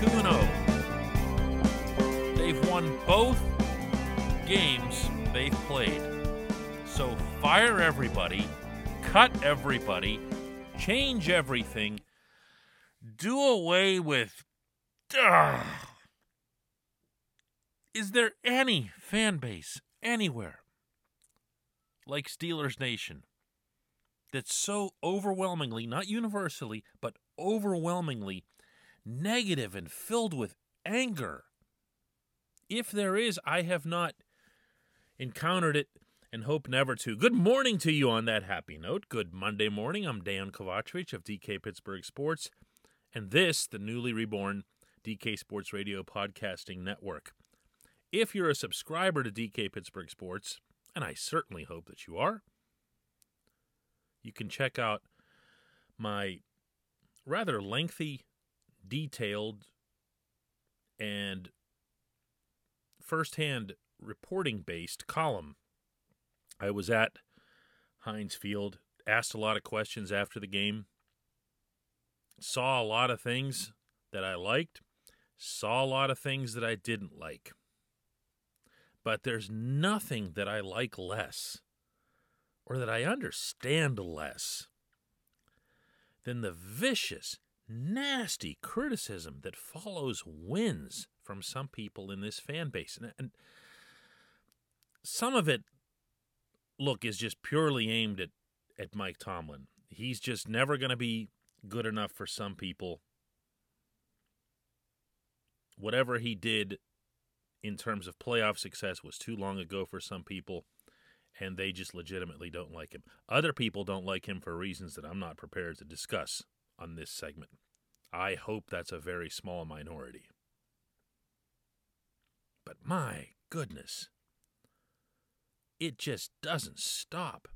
2 0. They've won both games they've played. So fire everybody, cut everybody, change everything, do away with. Ugh. Is there any fan base anywhere like Steelers Nation that's so overwhelmingly, not universally, but overwhelmingly negative and filled with anger? If there is, I have not encountered it and hope never to. Good morning to you on that happy note. Good Monday morning. I'm Dan Kovacevic of DK Pittsburgh Sports, and this, the newly reborn DK Sports Radio Podcasting Network. If you're a subscriber to DK Pittsburgh Sports, and I certainly hope that you are, you can check out my rather lengthy, detailed, and firsthand reporting based column. I was at Heinz Field, asked a lot of questions after the game, saw a lot of things that I liked, saw a lot of things that I didn't like. But there's nothing that I like less or that I understand less than the vicious, nasty criticism that follows wins from some people in this fan base. And, and some of it, look, is just purely aimed at, at Mike Tomlin. He's just never going to be good enough for some people. Whatever he did in terms of playoff success was too long ago for some people, and they just legitimately don't like him. Other people don't like him for reasons that I'm not prepared to discuss on this segment. I hope that's a very small minority. But my goodness, it just doesn't stop.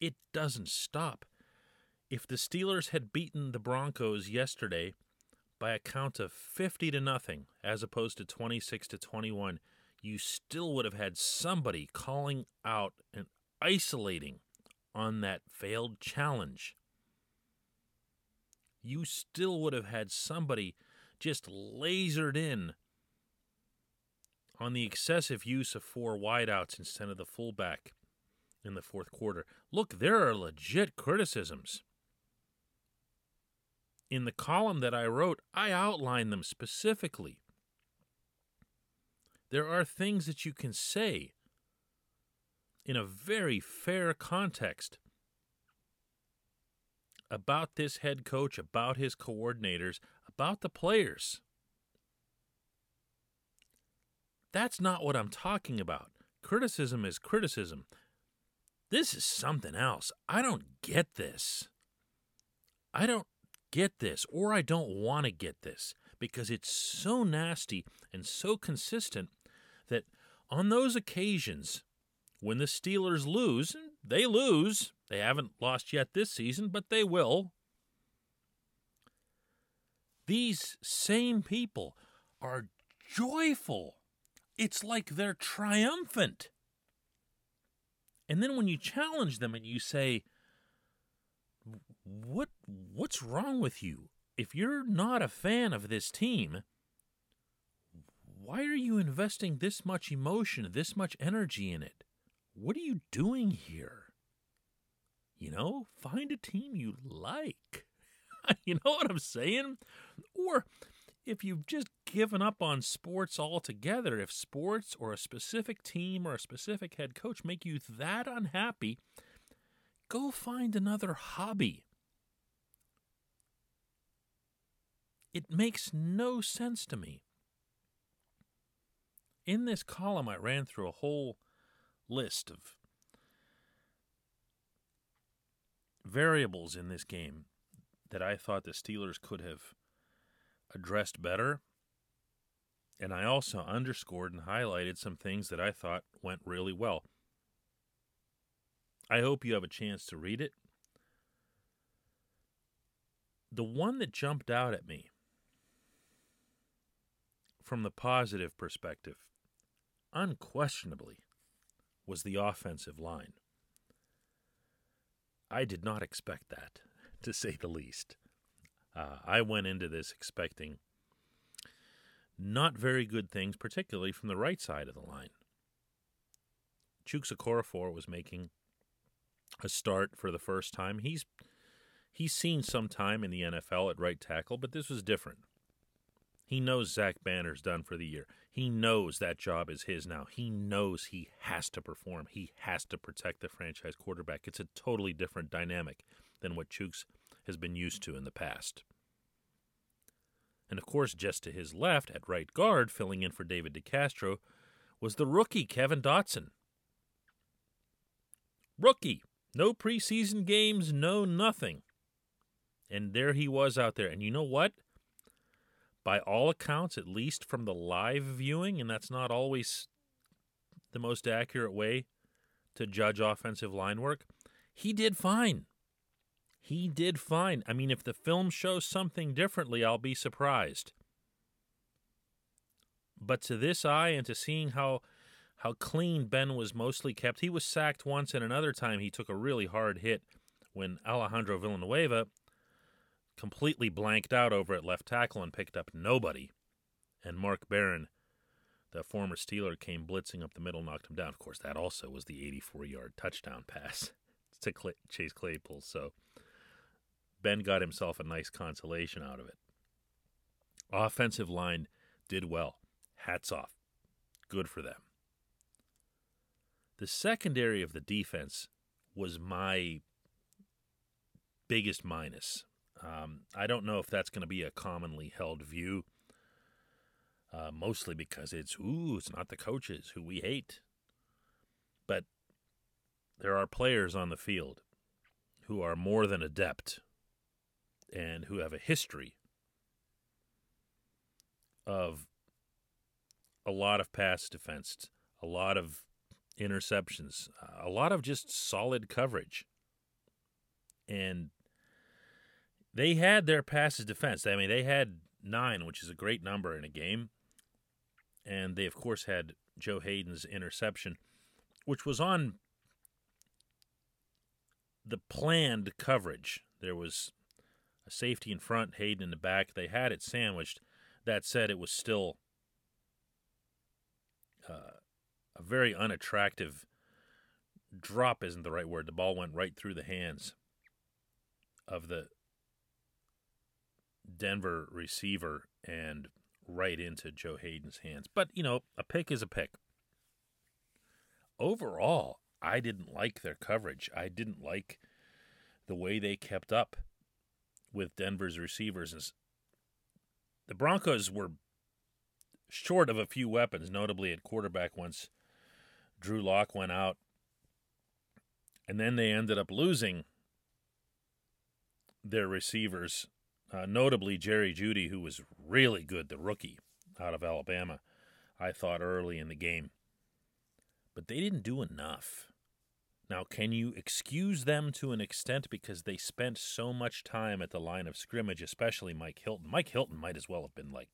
It doesn't stop. If the Steelers had beaten the Broncos yesterday by a count of 50 to nothing as opposed to 26 to 21, you still would have had somebody calling out and isolating on that failed challenge. You still would have had somebody just lasered in on the excessive use of four wideouts instead of the fullback in the fourth quarter. Look, there are legit criticisms. In the column that I wrote, I outlined them specifically. There are things that you can say in a very fair context about this head coach, about his coordinators, about the players. That's not what I'm talking about. Criticism is criticism. This is something else. I don't get this. I don't get this, or I don't want to get this, because it's so nasty and so consistent that on those occasions when the Steelers lose, they lose. They haven't lost yet this season, but they will. These same people are joyful it's like they're triumphant. And then when you challenge them and you say, "What what's wrong with you? If you're not a fan of this team, why are you investing this much emotion, this much energy in it? What are you doing here?" You know, find a team you like. you know what I'm saying? Or if you've just given up on sports altogether, if sports or a specific team or a specific head coach make you that unhappy, go find another hobby. It makes no sense to me. In this column, I ran through a whole list of variables in this game that I thought the Steelers could have addressed better. And I also underscored and highlighted some things that I thought went really well. I hope you have a chance to read it. The one that jumped out at me from the positive perspective, unquestionably, was the offensive line. I did not expect that, to say the least. Uh, I went into this expecting not very good things, particularly from the right side of the line. Okorafor was making a start for the first time. He's he's seen some time in the NFL at right tackle, but this was different. He knows Zach Banner's done for the year. He knows that job is his now. He knows he has to perform. He has to protect the franchise quarterback. It's a totally different dynamic than what Chuks has been used to in the past. And of course, just to his left, at right guard, filling in for David DeCastro, was the rookie Kevin Dotson. Rookie. No preseason games, no nothing. And there he was out there. And you know what? By all accounts, at least from the live viewing, and that's not always the most accurate way to judge offensive line work, he did fine. He did fine. I mean, if the film shows something differently, I'll be surprised. But to this eye and to seeing how how clean Ben was mostly kept. He was sacked once, and another time he took a really hard hit when Alejandro Villanueva completely blanked out over at left tackle and picked up nobody. And Mark Barron, the former Steeler, came blitzing up the middle, knocked him down. Of course, that also was the 84 yard touchdown pass to Chase Claypool. So Ben got himself a nice consolation out of it. Offensive line did well. Hats off. Good for them. The secondary of the defense was my biggest minus. Um, I don't know if that's going to be a commonly held view, uh, mostly because it's, ooh, it's not the coaches who we hate. But there are players on the field who are more than adept and who have a history of a lot of pass defense, a lot of interceptions, a lot of just solid coverage. And they had their passes defense. I mean, they had nine, which is a great number in a game. And they, of course, had Joe Haden's interception, which was on the planned coverage. There was a safety in front, Haden in the back. They had it sandwiched. That said, it was still uh, a very unattractive drop isn't the right word. The ball went right through the hands of the Denver receiver and right into Joe Haden's hands. But, you know, a pick is a pick. Overall, I didn't like their coverage. I didn't like the way they kept up with Denver's receivers. The Broncos were short of a few weapons, notably at quarterback once Drew Lock went out. And then they ended up losing their receivers, uh, notably Jerry Jeudy, who was really good, the rookie out of Alabama, I thought early in the game. But they didn't do enough. Now, can you excuse them to an extent because they spent so much time at the line of scrimmage, especially Mike Hilton? Mike Hilton might as well have been like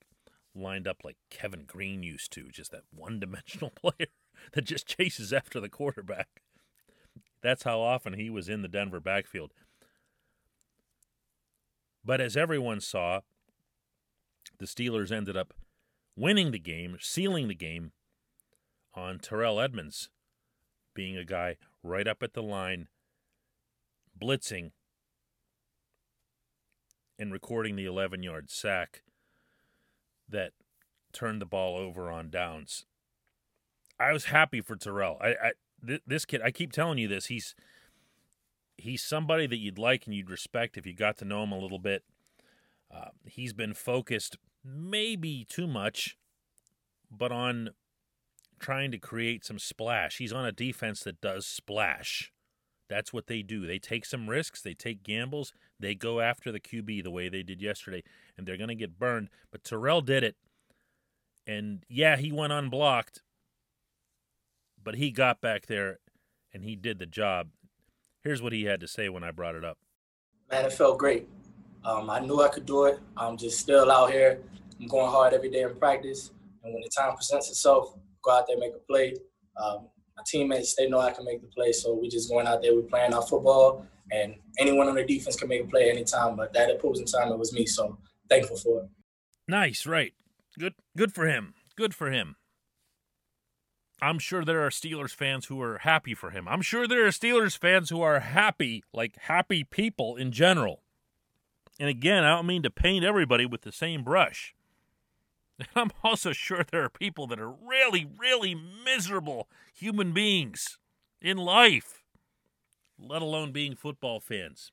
lined up like Kevin Greene used to, just that one dimensional player. that just chases after the quarterback. That's how often he was in the Denver backfield. But as everyone saw, the Steelers ended up winning the game, sealing the game on Terrell Edmunds being a guy right up at the line, blitzing and recording the 11 yard sack that turned the ball over on downs. I was happy for Terrell. I, I th- this kid, I keep telling you this. He's he's somebody that you'd like and you'd respect if you got to know him a little bit. Uh, he's been focused, maybe too much, but on trying to create some splash. He's on a defense that does splash. That's what they do. They take some risks, they take gambles, they go after the QB the way they did yesterday, and they're going to get burned. But Terrell did it. And yeah, he went unblocked, but he got back there and he did the job. Here's what he had to say when I brought it up. Man, it felt great. Um, I knew I could do it. I'm just still out here. I'm going hard every day in practice. And when the time presents itself, go out there, make a play. Um, my teammates, they know I can make the play. So we're just going out there, we're playing our football, and anyone on the defense can make a play anytime. But that opposing time, it was me. So thankful for it. Nice, right. Good Good for him. Good for him. I'm sure there are Steelers fans who are happy for him. I'm sure there are Steelers fans who are happy, like happy people in general. And again, I don't mean to paint everybody with the same brush. I'm also sure there are people that are really, really miserable human beings in life, let alone being football fans.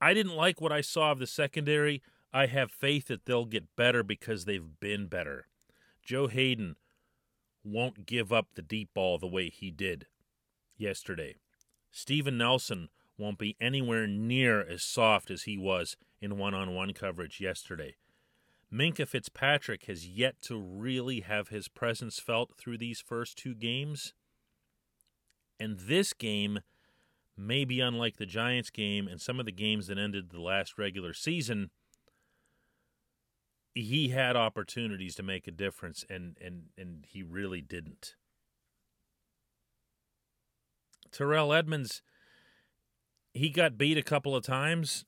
I didn't like what I saw of the secondary. I have faith that they'll get better because they've been better. Joe Haden won't give up the deep ball the way he did yesterday. Steven Nelson won't be anywhere near as soft as he was in one on one coverage yesterday. Minkah Fitzpatrick has yet to really have his presence felt through these first two games. And this game may be unlike the Giants game and some of the games that ended the last regular season. He had opportunities to make a difference and, and, and he really didn't. Terrell Edmunds he got beat a couple of times,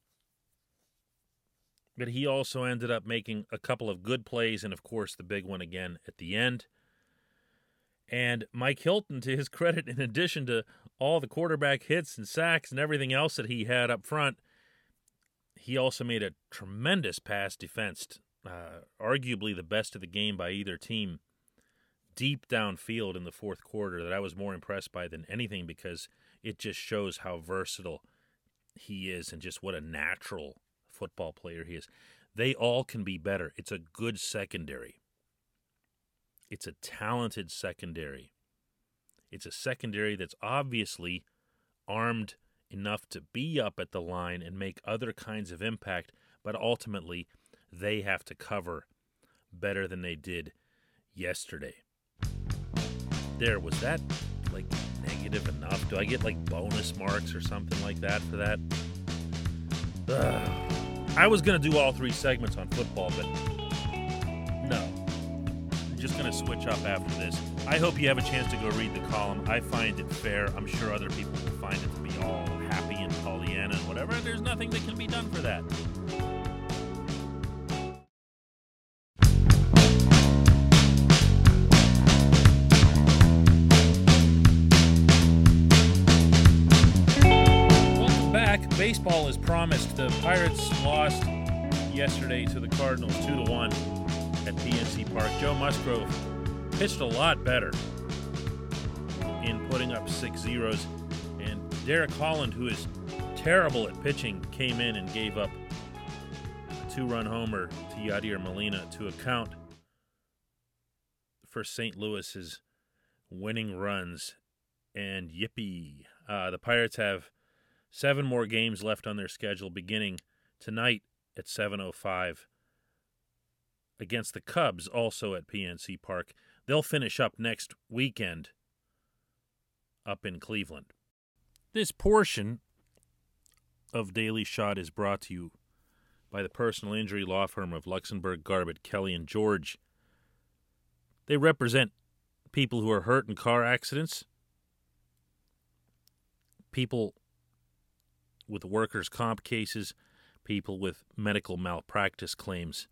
but he also ended up making a couple of good plays and, of course, the big one again at the end. And Mike Hilton, to his credit, in addition to all the quarterback hits and sacks and everything else that he had up front, he also made a tremendous pass defense, uh, arguably the best of the game by either team, deep downfield in the fourth quarter that I was more impressed by than anything because it just shows how versatile he is and just what a natural football player he is. They all can be better. It's a good secondary. It's a talented secondary. It's a secondary that's obviously armed enough to be up at the line and make other kinds of impact, but ultimately they have to cover better than they did yesterday. There, was that like negative enough? Do I get like bonus marks or something like that for that? Ugh. I was going to do all three segments on football, but no I'm just going to switch up after this. I hope you have a chance to go read the column. I find it fair. I'm sure other people will find it to be all happy and Pollyanna and whatever. There's nothing that can be done for that. Promised. The Pirates lost yesterday to the Cardinals 2 to 1 at PNC Park. Joe Musgrove pitched a lot better in putting up six zeros. And Derek Holland, who is terrible at pitching, came in and gave up a two run homer to Yadier Molina to account for St. Louis's winning runs. And yippee. Uh, the Pirates have seven more games left on their schedule beginning tonight at 705 against the Cubs, also at PNC Park. They'll finish up next weekend up in Cleveland. This portion of Daily Shot is brought to you by the personal injury law firm of Luxenberg, Garbett, Kelly, and George. They represent people who are hurt in car accidents, people with workers' comp cases, people with medical malpractice claims.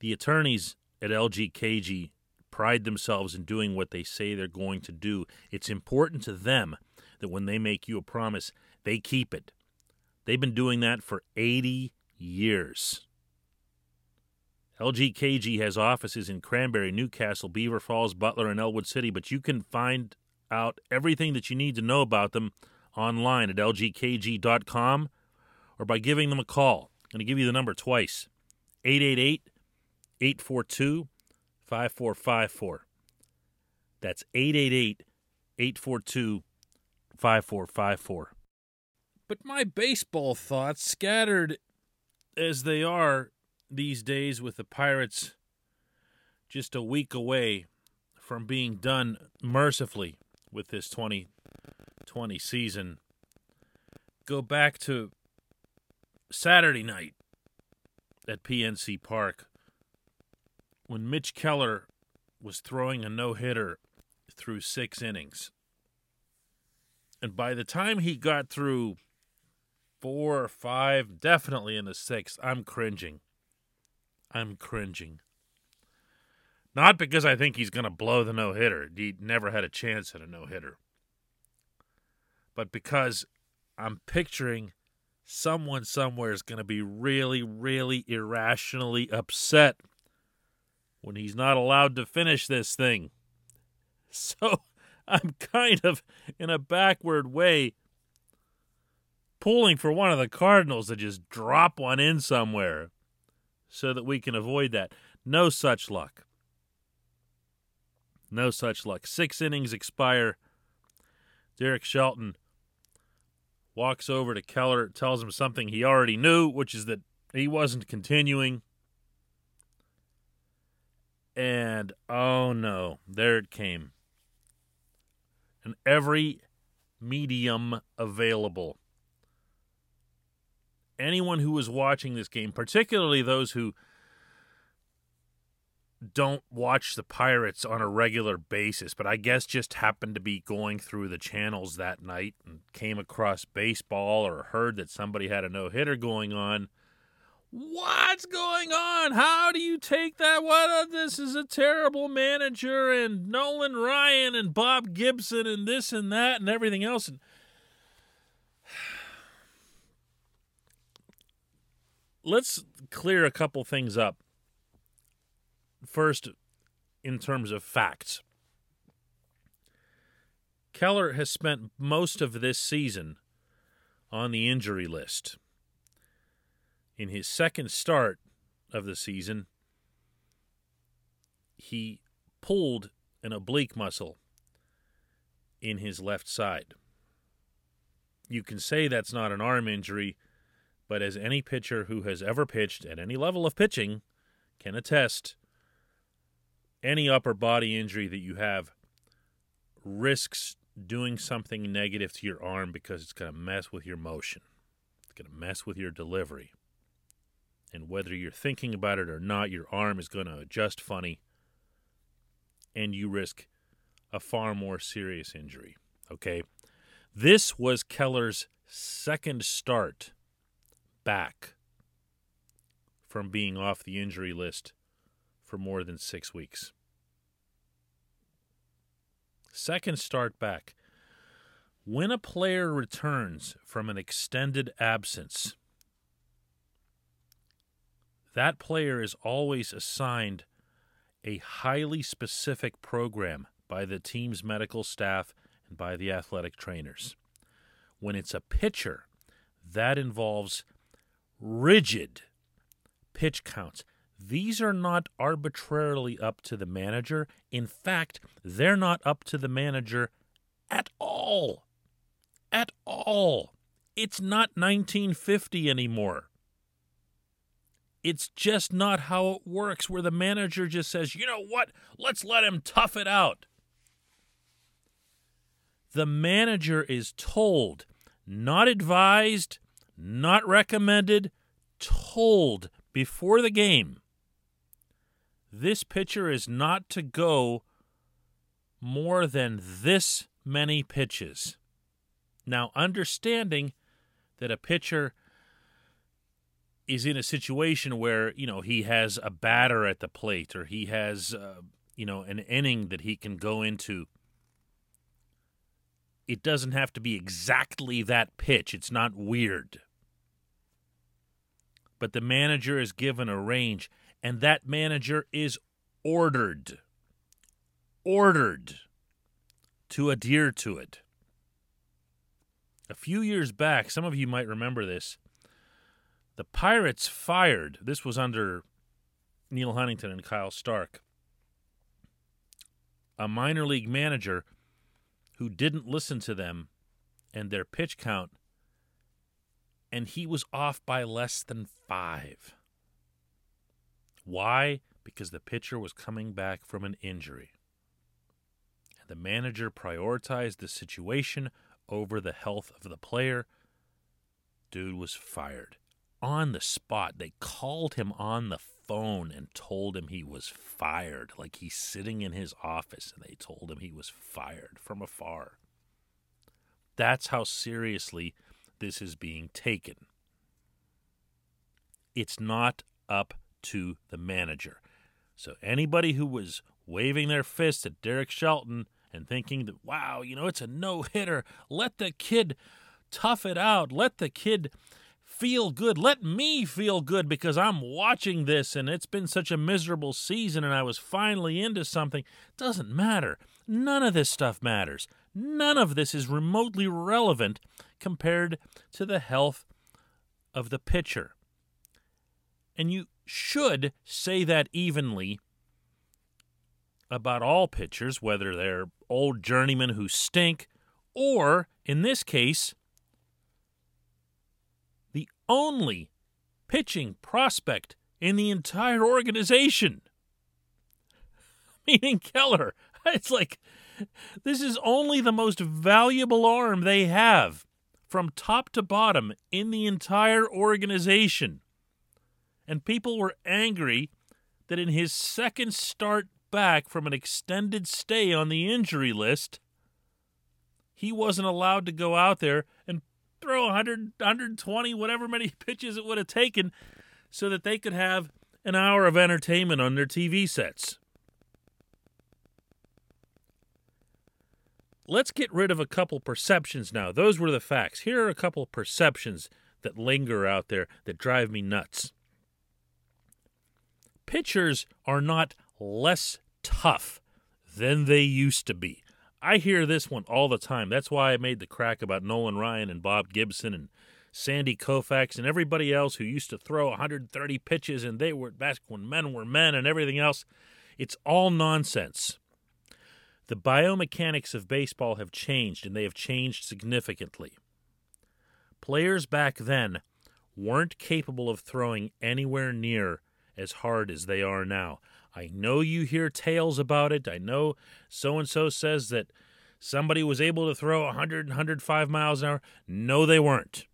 The attorneys at LGKG pride themselves in doing what they say they're going to do. It's important to them that when they make you a promise, they keep it. They've been doing that for 80 years. LGKG has offices in Cranberry, Newcastle, Beaver Falls, Butler, and Ellwood City, but you can find out everything that you need to know about them online at lgkg.com or by giving them a call. I'm going to give you the number twice 888 842 5454. That's 888 842 5454. But my baseball thoughts, scattered as they are these days with the Pirates just a week away from being done mercifully with this 2020 season, go back to Saturday night at PNC Park when Mitch Keller was throwing a no hitter through six innings. And by the time he got through four or five, definitely in the sixth. I'm cringing. I'm cringing. Not because I think he's going to blow the no hitter. He never had a chance at a no hitter. But because I'm picturing someone somewhere is going to be really, really irrationally upset when he's not allowed to finish this thing. So I'm kind of, in a backward way, pulling for one of the Cardinals to just drop one in somewhere so that we can avoid that. No such luck. No such luck. Six innings expire. Derek Shelton walks over to Keller, tells him something he already knew, which is that he wasn't continuing. And oh no, there it came. And every medium available. Anyone who was watching this game, particularly those who don't watch the Pirates on a regular basis, but I guess just happened to be going through the channels that night and came across baseball or heard that somebody had a no hitter going on. What's going on? How do you take that? What? This is a terrible manager, and Nolan Ryan and Bob Gibson, and this and that, and everything else. And let's clear a couple things up first, in terms of facts, Keller has spent most of this season on the injury list. In his second start of the season, he pulled an oblique muscle in his left side. You can say that's not an arm injury, but as any pitcher who has ever pitched at any level of pitching can attest, any upper body injury that you have risks doing something negative to your arm because it's going to mess with your motion. It's going to mess with your delivery. And whether you're thinking about it or not, your arm is going to adjust funny and you risk a far more serious injury. Okay? This was Keller's second start back from being off the injury list for more than six weeks. Second start back. When a player returns from an extended absence, that player is always assigned a highly specific program by the team's medical staff and by the athletic trainers. When it's a pitcher, that involves rigid pitch counts. These are not arbitrarily up to the manager. In fact, they're not up to the manager at all. At all. It's not 1950 anymore. It's just not how it works, where the manager just says, you know what, let's let him tough it out. The manager is told, not advised, not recommended, told before the game this pitcher is not to go more than this many pitches. Now, understanding that a pitcher is in a situation where, you know, he has a batter at the plate or he has, uh, you know, an inning that he can go into. It doesn't have to be exactly that pitch. It's not weird. But the manager is given a range and that manager is ordered ordered to adhere to it. A few years back, some of you might remember this. The Pirates fired, this was under Neal Huntington and Kyle Stark, a minor league manager who didn't listen to them and their pitch count, and he was off by less than five. Why? Because the pitcher was coming back from an injury. And the manager prioritized the situation over the health of the player. Dude was fired. On the spot, they called him on the phone and told him he was fired. Like he's sitting in his office and they told him he was fired from afar. That's how seriously this is being taken. It's not up to the manager. So anybody who was waving their fist at Derek Shelton and thinking that, wow, you know, it's a no hitter, let the kid tough it out, let the kid feel good, let me feel good because I'm watching this and it's been such a miserable season and I was finally into something. Doesn't matter. None of this stuff matters. None of this is remotely relevant compared to the health of the pitcher. And you should say that evenly about all pitchers, whether they're old journeymen who stink, or, in this case, the only pitching prospect in the entire organization. Meaning Keller. It's like this is only the most valuable arm they have from top to bottom in the entire organization. And people were angry that in his second start back from an extended stay on the injury list, he wasn't allowed to go out there and throw 100, 120, whatever many pitches it would have taken, so that they could have an hour of entertainment on their TV sets. Let's get rid of a couple perceptions now. Those were the facts. Here are a couple perceptions that linger out there that drive me nuts. Pitchers are not less tough than they used to be. I hear this one all the time. That's why I made the crack about Nolan Ryan and Bob Gibson and Sandy Koufax and everybody else who used to throw 130 pitches and they were back when men were men and everything else. It's all nonsense. The biomechanics of baseball have changed and they have changed significantly. Players back then weren't capable of throwing anywhere near as hard as they are now. I know you hear tales about it. I know so and so says that somebody was able to throw 100 105 miles an hour. No, they weren't.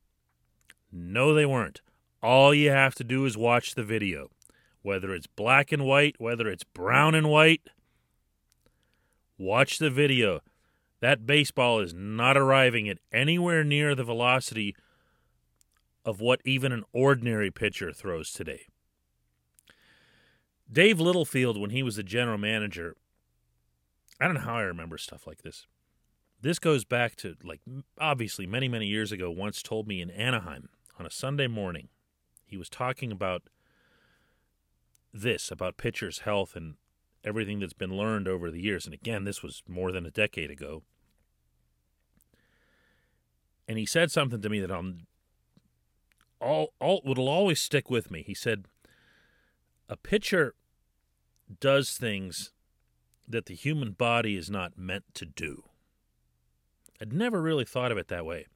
No, they weren't. All you have to do is watch the video. Whether it's black and white, whether it's brown and white, watch the video. That baseball is not arriving at anywhere near the velocity of what even an ordinary pitcher throws today. Dave Littlefield, when he was the general manager, I don't know how I remember stuff like this. This goes back to, like, obviously many, many years ago, once told me in Anaheim on a Sunday morning, he was talking about this, about pitchers' health and everything that's been learned over the years. And again, this was more than a decade ago. And he said something to me that I'm all, all will always stick with me. He said, a pitcher does things that the human body is not meant to do. I'd never really thought of it that way.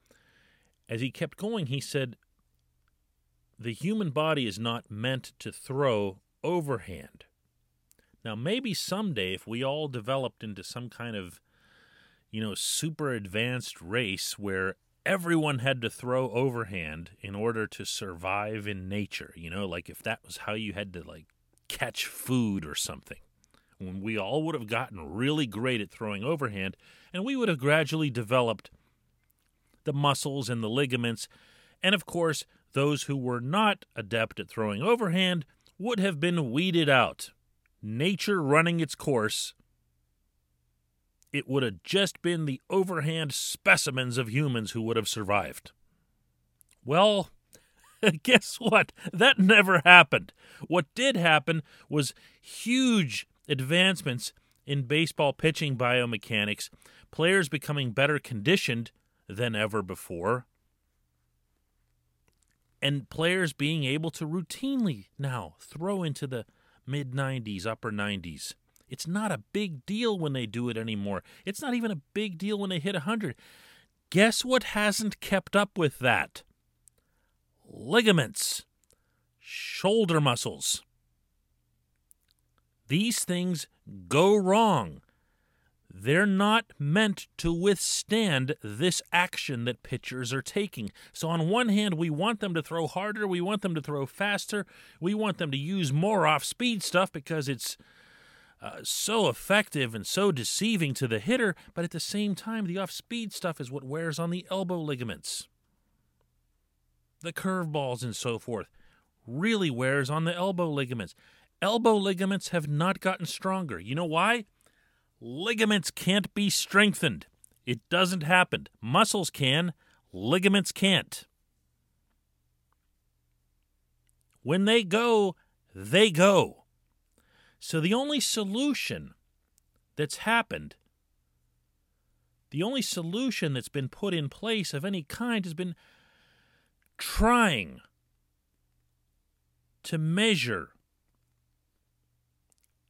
As he kept going, he said, The human body is not meant to throw overhand. Now, maybe someday, if we all developed into some kind of, you know, super advanced race where everyone had to throw overhand in order to survive in nature. You know, like if that was how you had to like catch food or something. When we all would have gotten really great at throwing overhand, and we would have gradually developed the muscles and the ligaments. And of course, those who were not adept at throwing overhand would have been weeded out. Nature running its course it would have just been the overhand specimens of humans who would have survived. Well, guess what? That never happened. What did happen was huge advancements in baseball pitching biomechanics, players becoming better conditioned than ever before, and players being able to routinely now throw into the mid 90s, upper 90s. It's not a big deal when they do it anymore. It's not even a big deal when they hit 100. Guess what hasn't kept up with that? Ligaments, shoulder muscles. These things go wrong. They're not meant to withstand this action that pitchers are taking. So, on one hand, we want them to throw harder, we want them to throw faster, we want them to use more off speed stuff because it's uh, so effective and so deceiving to the hitter, but at the same time, the off speed stuff is what wears on the elbow ligaments. the curveballs, and so forth, really wears on the elbow ligaments. Elbow ligaments have not gotten stronger. You know why? Ligaments can't be strengthened. It doesn't happen. Muscles can, ligaments can't. When they go, they go. So the only solution that's happened, the only solution that's been put in place of any kind has been trying to measure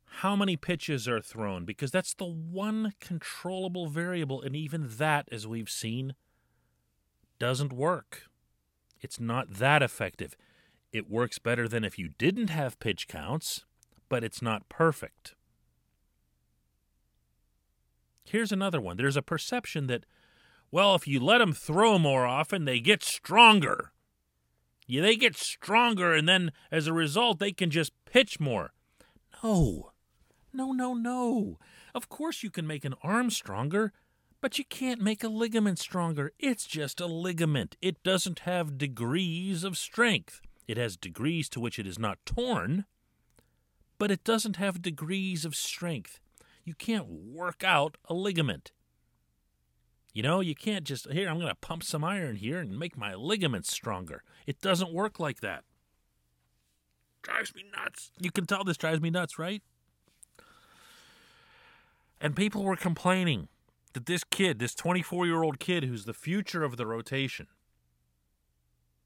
how many pitches are thrown because that's the one controllable variable and even that as we've seen doesn't work. It's not that effective. It works better than if you didn't have pitch counts but it's not perfect here's another one there's a perception that well if you let them throw more often they get stronger yeah, they get stronger and then as a result they can just pitch more no no, no, no. Of course you can make an arm stronger, but you can't make a ligament stronger. It's just a ligament. It doesn't have degrees of strength. It has degrees to which it is not torn, but it doesn't have degrees of strength. You can't work out a ligament. You know, you can't just, here, I'm going to pump some iron here and make my ligaments stronger. It doesn't work like that. Drives me nuts. You can tell this drives me nuts, right? And people were complaining that this kid, this 24 year old kid who's the future of the rotation,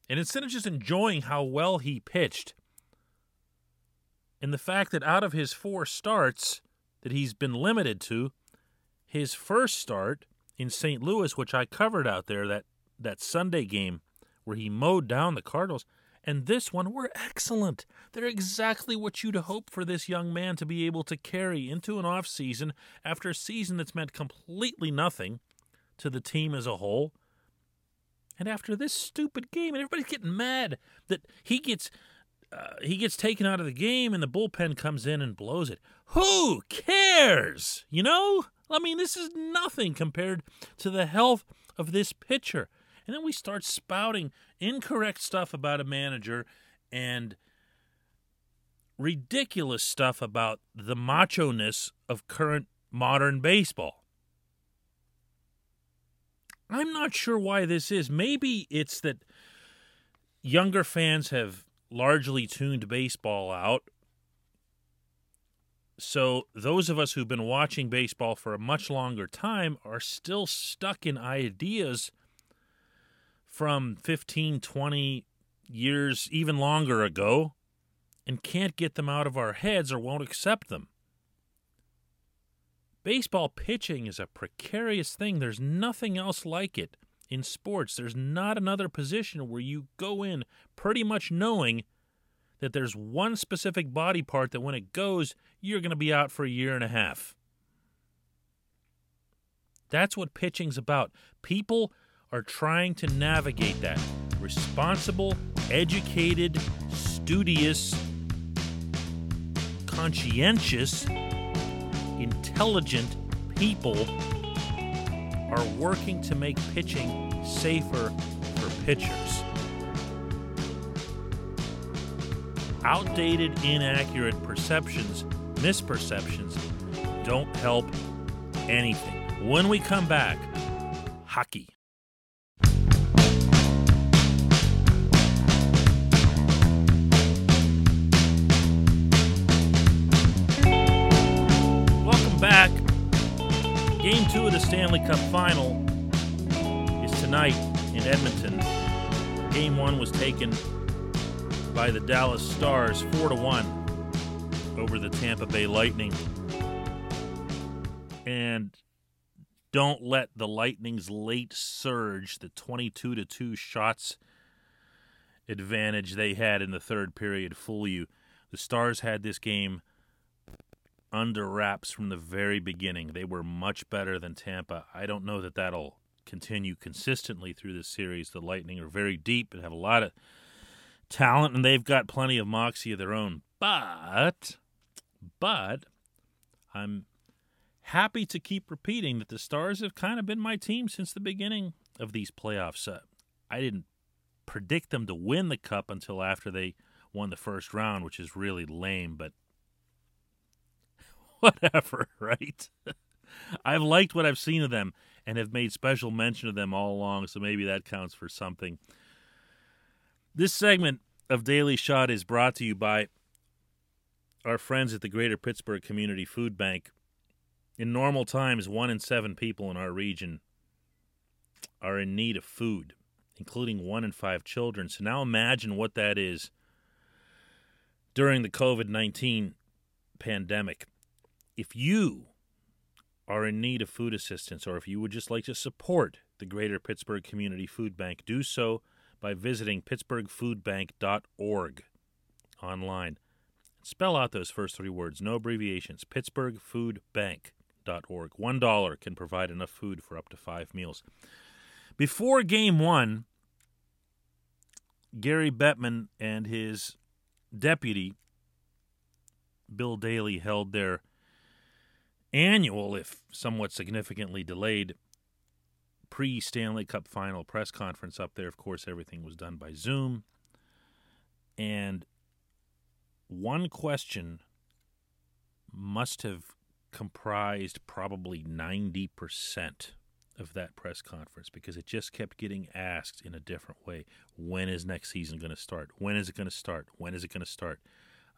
and instead of just enjoying how well he pitched, and the fact that out of his four starts that he's been limited to, his first start in St. Louis, which I covered out there, that, that Sunday game where he mowed down the Cardinals, and this one were excellent. They're exactly what you'd hope for this young man to be able to carry into an off season after a season that's meant completely nothing to the team as a whole. And after this stupid game, and everybody's getting mad that he gets uh, he gets taken out of the game and the bullpen comes in and blows it. Who cares? You know? I mean, this is nothing compared to the health of this pitcher. And then we start spouting incorrect stuff about a manager and ridiculous stuff about the macho ness of current modern baseball. I'm not sure why this is. Maybe it's that younger fans have largely tuned baseball out. So, those of us who've been watching baseball for a much longer time are still stuck in ideas from 15, 20 years, even longer ago, and can't get them out of our heads or won't accept them. Baseball pitching is a precarious thing. There's nothing else like it in sports. There's not another position where you go in pretty much knowing that there's one specific body part that when it goes, you're going to be out for a year and a half. That's what pitching's about. People are trying to navigate that. Responsible, educated, studious, conscientious, intelligent people are working to make pitching safer for pitchers. Outdated, inaccurate perceptions, misperceptions don't help anything. When we come back, hockey. Game two of the Stanley Cup final is tonight in Edmonton. Game one was taken by the Dallas Stars 4 to 1 over the Tampa Bay Lightning. And don't let the Lightning's late surge, the 22 to 2 shots advantage they had in the third period, fool you. The Stars had this game under wraps from the very beginning. They were much better than Tampa. I don't know that that'll continue consistently through this series. The Lightning are very deep and have a lot of talent, and they've got plenty of moxie of their own. But, but, I'm happy to keep repeating that the Stars have kind of been my team since the beginning of these playoffs. Uh, I didn't predict them to win the cup until after they won the first round, which is really lame, but whatever, right? I've liked what I've seen of them and have made special mention of them all along, so maybe that counts for something. This segment of Daily Shot is brought to you by our friends at the Greater Pittsburgh Community Food Bank. In normal times, one in seven people in our region are in need of food, including one in five children. So now imagine what that is during the COVID 19 pandemic. If you are in need of food assistance, or if you would just like to support the Greater Pittsburgh Community Food Bank, do so by visiting pittsburghfoodbank.org online. Spell out those first three words, no abbreviations. pittsburghfoodbank.org. One dollar can provide enough food for up to five meals. Before game one, Gary Bettman and his deputy, Bill Daly, held their annual, if somewhat significantly delayed, pre Stanley Cup final press conference up there. Of course, everything was done by Zoom. And one question must have comprised probably 90% of that press conference because it just kept getting asked in a different way. When is next season going to start? When is it going to start? When is it going to start?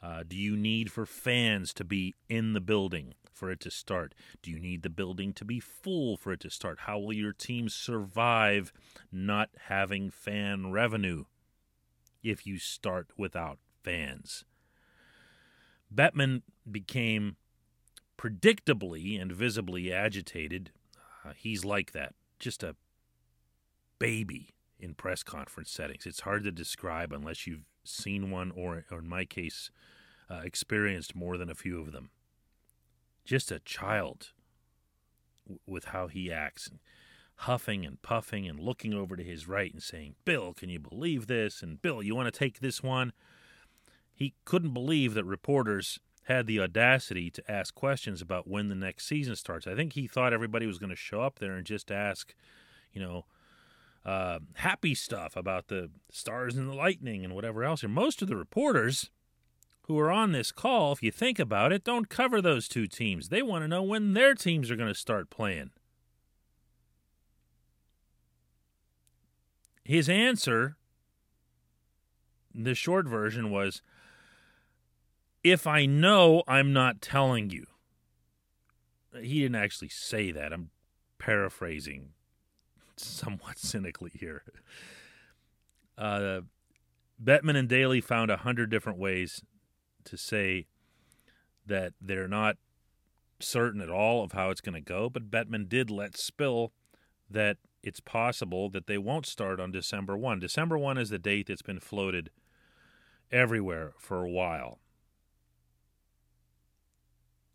Uh, do you need for fans to be in the building for it to start? Do you need the building to be full for it to start? How will your team survive not having fan revenue if you start without fans? Bettman became predictably and visibly agitated. Uh, he's like that, just a baby in press conference settings. It's hard to describe unless you've seen one or, or in my case, uh, experienced more than a few of them. Just a child w- with how he acts, and huffing and puffing and looking over to his right and saying, Bill, can you believe this? And Bill, you want to take this one? He couldn't believe that reporters had the audacity to ask questions about when the next season starts. I think he thought everybody was going to show up there and just ask, you know, uh, happy stuff about the stars and the lightning and whatever else. And most of the reporters who are on this call, if you think about it, don't cover those two teams. They want to know when their teams are going to start playing. His answer, the short version was if I know, I'm not telling you. He didn't actually say that. I'm paraphrasing somewhat cynically here. Uh, Bettman and Daly found a hundred different ways to say that they're not certain at all of how it's going to go, but Bettman did let spill that it's possible that they won't start on December 1. December 1 is the date that's been floated everywhere for a while.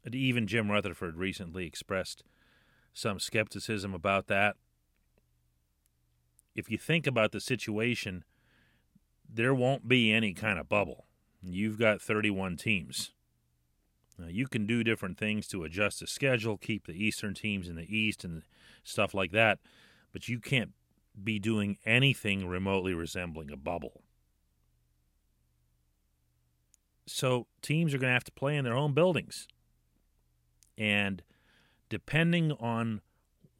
And even Jim Rutherford recently expressed some skepticism about that. If you think about the situation, there won't be any kind of bubble. You've got 31 teams. Now, you can do different things to adjust the schedule, keep the Eastern teams in the East and stuff like that, but you can't be doing anything remotely resembling a bubble. So teams are going to have to play in their own buildings. And depending on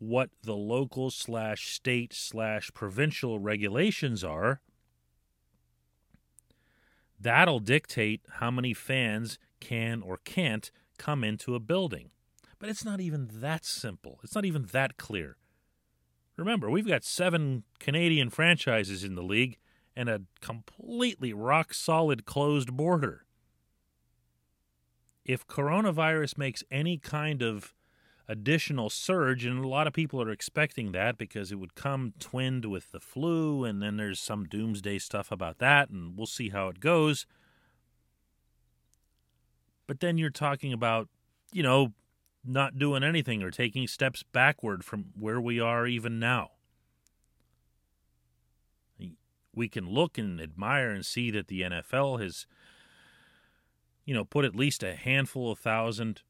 what the local slash state slash provincial regulations are, that'll dictate how many fans can or can't come into a building. But it's not even that simple. It's not even that clear. Remember, we've got seven Canadian franchises in the league and a completely rock solid closed border if coronavirus makes any kind of additional surge, and a lot of people are expecting that because it would come twinned with the flu, and then there's some doomsday stuff about that, and we'll see how it goes. But then you're talking about, you know, not doing anything or taking steps backward from where we are even now. We can look and admire and see that the NFL has you know, put at least a handful of thousand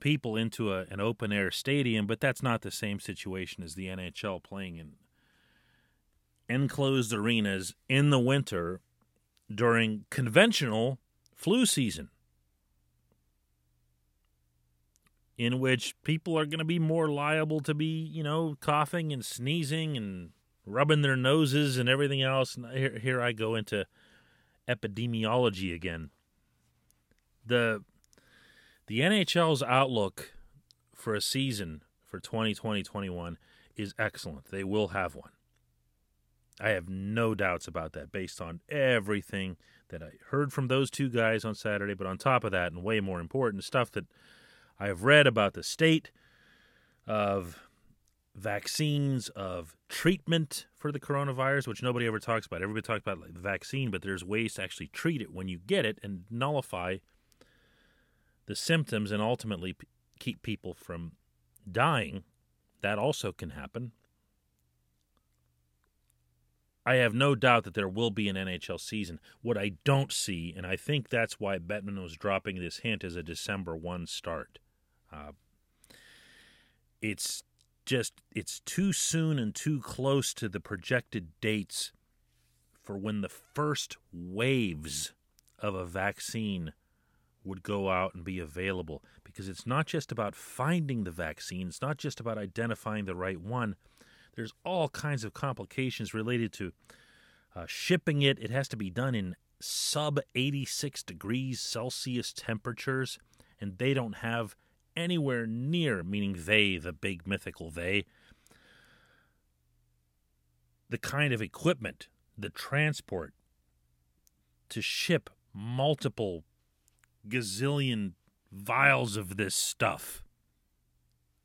people into a, an open air stadium, but that's not the same situation as the NHL playing in enclosed arenas in the winter during conventional flu season, in which people are going to be more liable to be, you know, coughing and sneezing and rubbing their noses and everything else. And here, here I go into epidemiology again. The the NHL's outlook for a season for 2020-21 is excellent. They will have one. I have no doubts about that based on everything that I heard from those two guys on Saturday, but on top of that and way more important stuff that I have read about the state of vaccines, of treatment for the coronavirus, which nobody ever talks about. Everybody talks about like the vaccine, but there's ways to actually treat it when you get it and nullify the symptoms and ultimately p- keep people from dying. That also can happen. I have no doubt that there will be an NHL season. What I don't see, and I think that's why Bettman was dropping this hint, is a December 1 start. Uh, it's just it's too soon and too close to the projected dates for when the first waves of a vaccine would go out and be available. Because it's not just about finding the vaccine it's not just about identifying the right one. There's all kinds of complications related to uh, shipping it. It has to be done in sub 86 degrees celsius temperatures and they don't have anywhere near, meaning they, the big mythical they, the kind of equipment, the transport to ship multiple gazillion vials of this stuff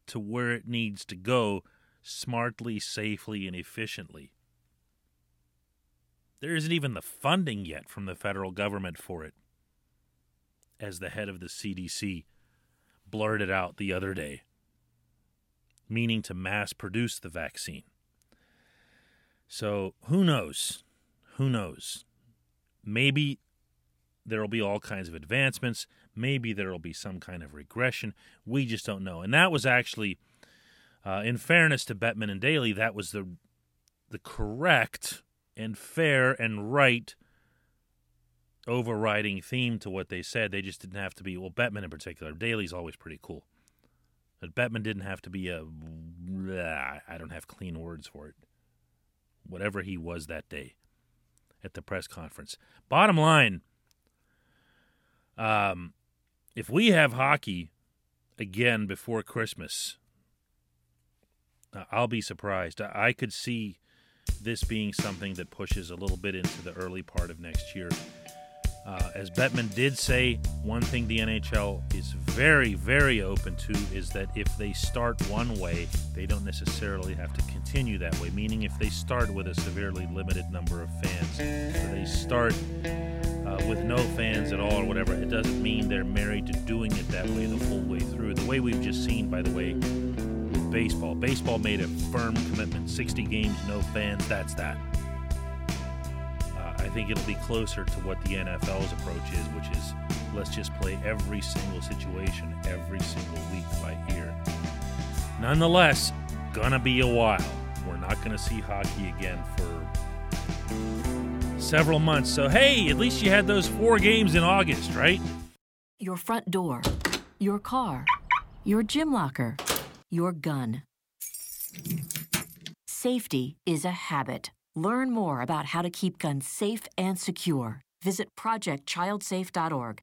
to where it needs to go smartly, safely, and efficiently. There isn't even the funding yet from the federal government for it. As the head of the CDC blurted out the other day, meaning to mass produce the vaccine. So who knows? Who knows? Maybe there will be all kinds of advancements. Maybe there will be some kind of regression. We just don't know. And that was actually, uh, in fairness to Bettman and Daly, that was the the correct and fair and right overriding theme to what they said. They just didn't have to be, well, Bettman in particular. Daly's always pretty cool. But Bettman didn't have to be a, I don't have clean words for it. Whatever he was that day at the press conference. Bottom line, um, if we have hockey again before Christmas, I'll be surprised. I could see this being something that pushes a little bit into the early part of next year. Uh, as Bettman did say, one thing the NHL is very, very open to is that if they start one way, they don't necessarily have to continue that way. Meaning, if they start with a severely limited number of fans, they start uh, with no fans at all, or whatever, it doesn't mean they're married to doing it that way the full way through. The way we've just seen, by the way, with baseball, baseball made a firm commitment 60 games, no fans, that's that. I think it'll be closer to what the NFL's approach is, which is let's just play every single situation every single week by ear. Nonetheless, gonna be a while. We're not gonna see hockey again for several months. So hey, at least you had those four games in August, right? Your front door, your car, your gym locker, your gun. Safety is a habit. Learn more about how to keep guns safe and secure. Visit projectchildsafe.org.